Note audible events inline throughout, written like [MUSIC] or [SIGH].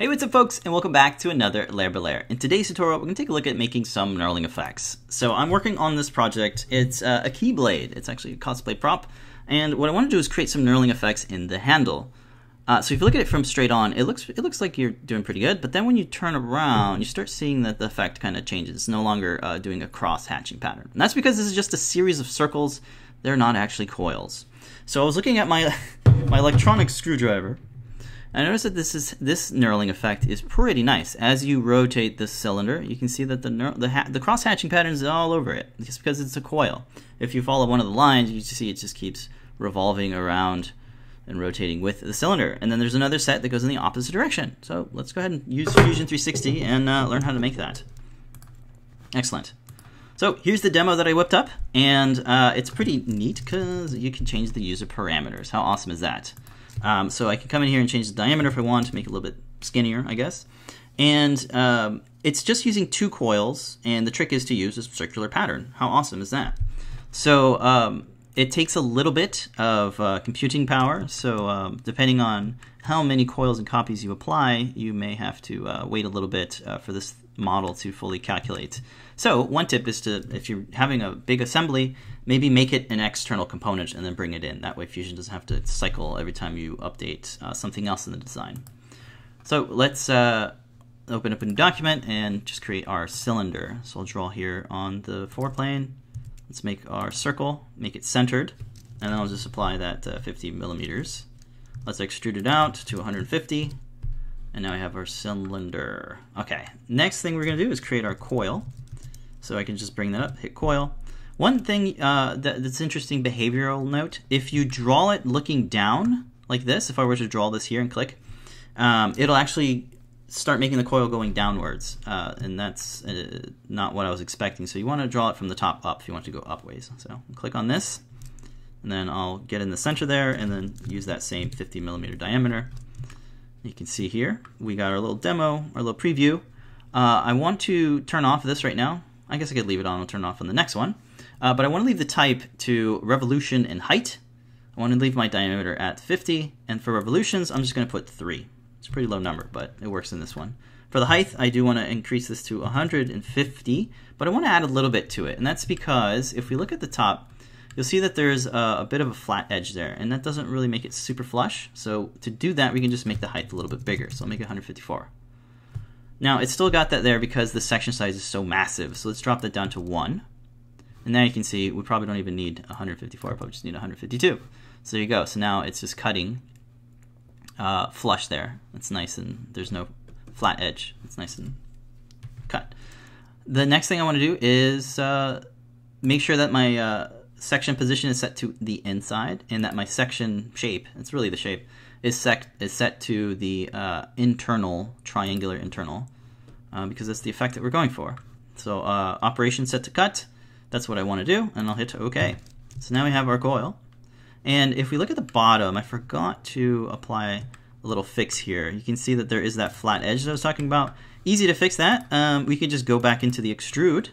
Hey, what's up folks, and welcome back to another Layer by Layer. In today's tutorial, we're to take a look at making some knurling effects. So I'm working on this project. It's uh, a Keyblade. It's actually a cosplay prop. And what I want to do is create some knurling effects in the handle. Uh, so if you look at it from straight on, it looks it looks like you're doing pretty good. But then when you turn around, you start seeing that the effect kind of changes. It's no longer uh, doing a cross hatching pattern. And that's because this is just a series of circles. They're not actually coils. So I was looking at my [LAUGHS] my electronic screwdriver I notice that this is this knurling effect is pretty nice. As you rotate the cylinder, you can see that the the, the cross hatching pattern is all over it, just because it's a coil. If you follow one of the lines, you see it just keeps revolving around and rotating with the cylinder. And then there's another set that goes in the opposite direction. So let's go ahead and use Fusion 360 and uh, learn how to make that. Excellent. So here's the demo that I whipped up, and uh, it's pretty neat because you can change the user parameters. How awesome is that? Um, so I can come in here and change the diameter if I want to make it a little bit skinnier, I guess. And um, it's just using two coils, and the trick is to use a circular pattern. How awesome is that? So um, it takes a little bit of uh, computing power. So um, depending on how many coils and copies you apply, you may have to uh, wait a little bit uh, for this model to fully calculate. So one tip is to, if you're having a big assembly, maybe make it an external component and then bring it in. That way Fusion doesn't have to cycle every time you update uh, something else in the design. So let's uh, open up a new document and just create our cylinder. So I'll draw here on the floor plane. Let's make our circle, make it centered, and then I'll just apply that uh, 50 millimeters. Let's extrude it out to 150, and now we have our cylinder. Okay, next thing we're gonna do is create our coil. So I can just bring that up, hit coil. One thing uh, that, that's interesting behavioral note, if you draw it looking down like this, if I were to draw this here and click, um, it'll actually start making the coil going downwards, uh, and that's uh, not what I was expecting. So you want to draw it from the top up if you want to go upways. So click on this, and then I'll get in the center there, and then use that same 50 millimeter diameter. You can see here, we got our little demo, our little preview. Uh, I want to turn off this right now. I guess I could leave it on, I'll turn it off on the next one. Uh, but I want to leave the type to revolution and height. I want to leave my diameter at 50, and for revolutions, I'm just going to put 3. It's a pretty low number, but it works in this one. For the height, I do want to increase this to 150, but I want to add a little bit to it, and that's because if we look at the top, you'll see that there's a, a, bit of a flat edge there, and that doesn't really make it super flush. So to do that, we can just make the height a little bit bigger. So I'll make it 154. Now, it's still got that there because the section size is so massive. So let's drop that down to 1. And now you can see we probably don't even need 154, but we just need 152. So there you go. So now it's just cutting uh, flush there. It's nice and there's no flat edge. It's nice and cut. The next thing I want to do is uh, make sure that my uh, section position is set to the inside and that my section shape, it's really the shape, is set, is set to the uh, internal, triangular internal, uh, because that's the effect that we're going for. So uh, operation set to cut, that's what I want to do, and I'll hit OK. So now we have our coil. And if we look at the bottom, I forgot to apply a little fix here. You can see that there is that flat edge that I was talking about. Easy to fix that. Um, we could just go back into the extrude,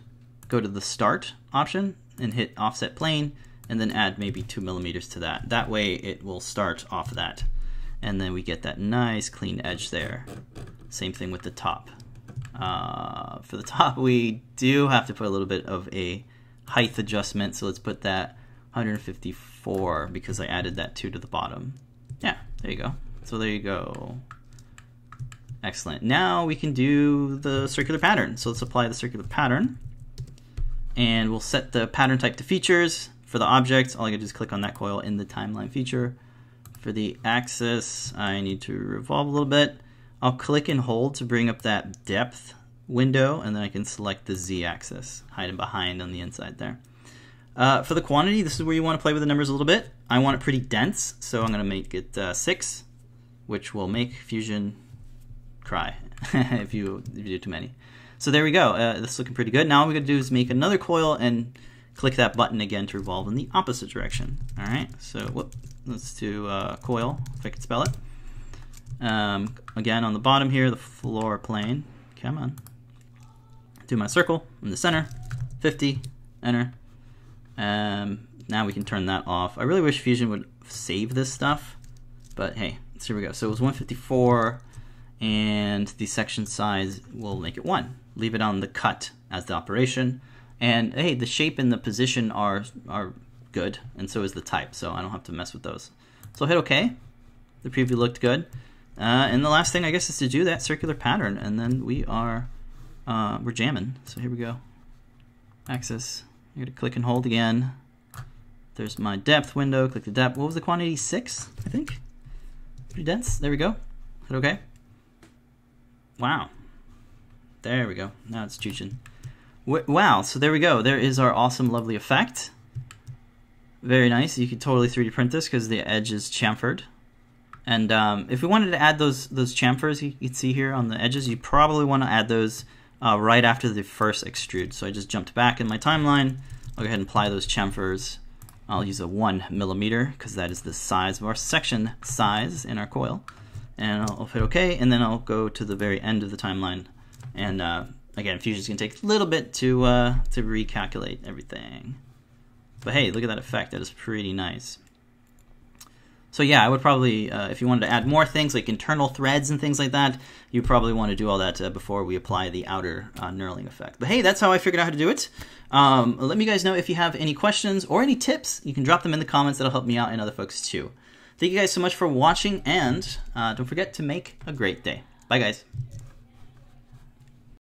go to the start option, and hit offset plane, and then add maybe two millimeters to that. That way it will start off that and then we get that nice clean edge there. Same thing with the top. Uh, for the [LAUGHS] top, we do have to put a little bit of a height adjustment, so let's put that 154 because I added that 2 to the bottom. Yeah, there you go. So there you go. Excellent. Now we can do the circular pattern. So let's apply the circular pattern. And we'll set the pattern type to features. For the object, all I gotta do is click on that coil in the timeline feature. For the axis, I need to revolve a little bit. I'll click and hold to bring up that depth window, and then I can select the z-axis, hiding behind on the inside there. Uh, for the quantity, this is where you want to play with the numbers a little bit. I want it pretty dense, so I'm going to make it uh, 6, which will make Fusion cry [LAUGHS] if, you, if you do too many. So there we go. Uh, this is looking pretty good. Now all we got to do is make another coil and click that button again to revolve in the opposite direction. All right, so whoop, let's do uh, coil, if I can spell it. Um, again, on the bottom here, the floor plane. Come on. Do my circle in the center, 50, enter. Um, now we can turn that off. I really wish Fusion would save this stuff, but hey, so here we go. So it was 154, and the section size will make it 1. Leave it on the cut as the operation. And hey, the shape and the position are, are good, and so is the type, so I don't have to mess with those. So hit OK. The preview looked good. Uh, and the last thing, I guess, is to do that circular pattern, and then we are uh, we're jamming. So here we go. Axis. You're gonna click and hold again. There's my depth window. Click the depth. What was the quantity? Six, I think. Pretty dense. There we go. Hit OK. Wow. There we go. Now it's juicing. Wow. So there we go. There is our awesome, lovely effect. Very nice. You could totally 3D print this because the edge is chamfered. And um, if we wanted to add those those chamfers you can see here on the edges, you probably want to add those uh, right after the first extrude. So I just jumped back in my timeline. I'll go ahead and apply those chamfers. I'll use a one millimeter because that is the size of our section size in our coil. And I'll hit OK, and then I'll go to the very end of the timeline. And uh, again, Fusion's gonna take a little bit to uh, to recalculate everything. But hey, look at that effect. That is pretty nice. So yeah, I would probably, uh, if you wanted to add more things like internal threads and things like that, you probably want to do all that uh, before we apply the outer uh, knurling effect. But hey, that's how I figured out how to do it. Um, let me guys know if you have any questions or any tips. You can drop them in the comments. That'll help me out and other folks too. Thank you guys so much for watching, and uh, don't forget to make a great day. Bye, guys.